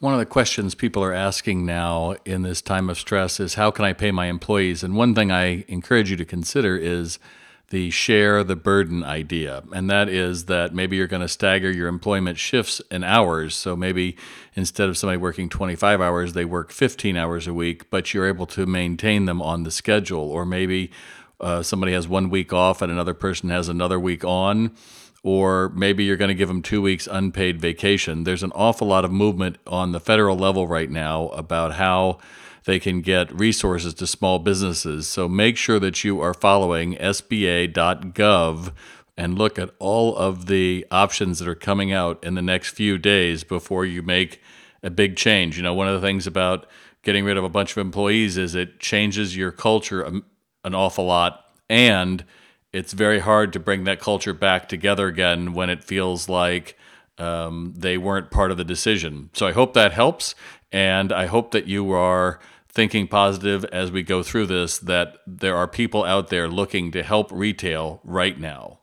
One of the questions people are asking now in this time of stress is how can I pay my employees? And one thing I encourage you to consider is the share the burden idea. And that is that maybe you're going to stagger your employment shifts and hours. So maybe instead of somebody working 25 hours, they work 15 hours a week, but you're able to maintain them on the schedule. Or maybe uh, somebody has one week off and another person has another week on or maybe you're going to give them two weeks unpaid vacation. There's an awful lot of movement on the federal level right now about how they can get resources to small businesses. So make sure that you are following SBA.gov and look at all of the options that are coming out in the next few days before you make a big change. You know, one of the things about getting rid of a bunch of employees is it changes your culture an awful lot and it's very hard to bring that culture back together again when it feels like um, they weren't part of the decision. So I hope that helps. And I hope that you are thinking positive as we go through this, that there are people out there looking to help retail right now.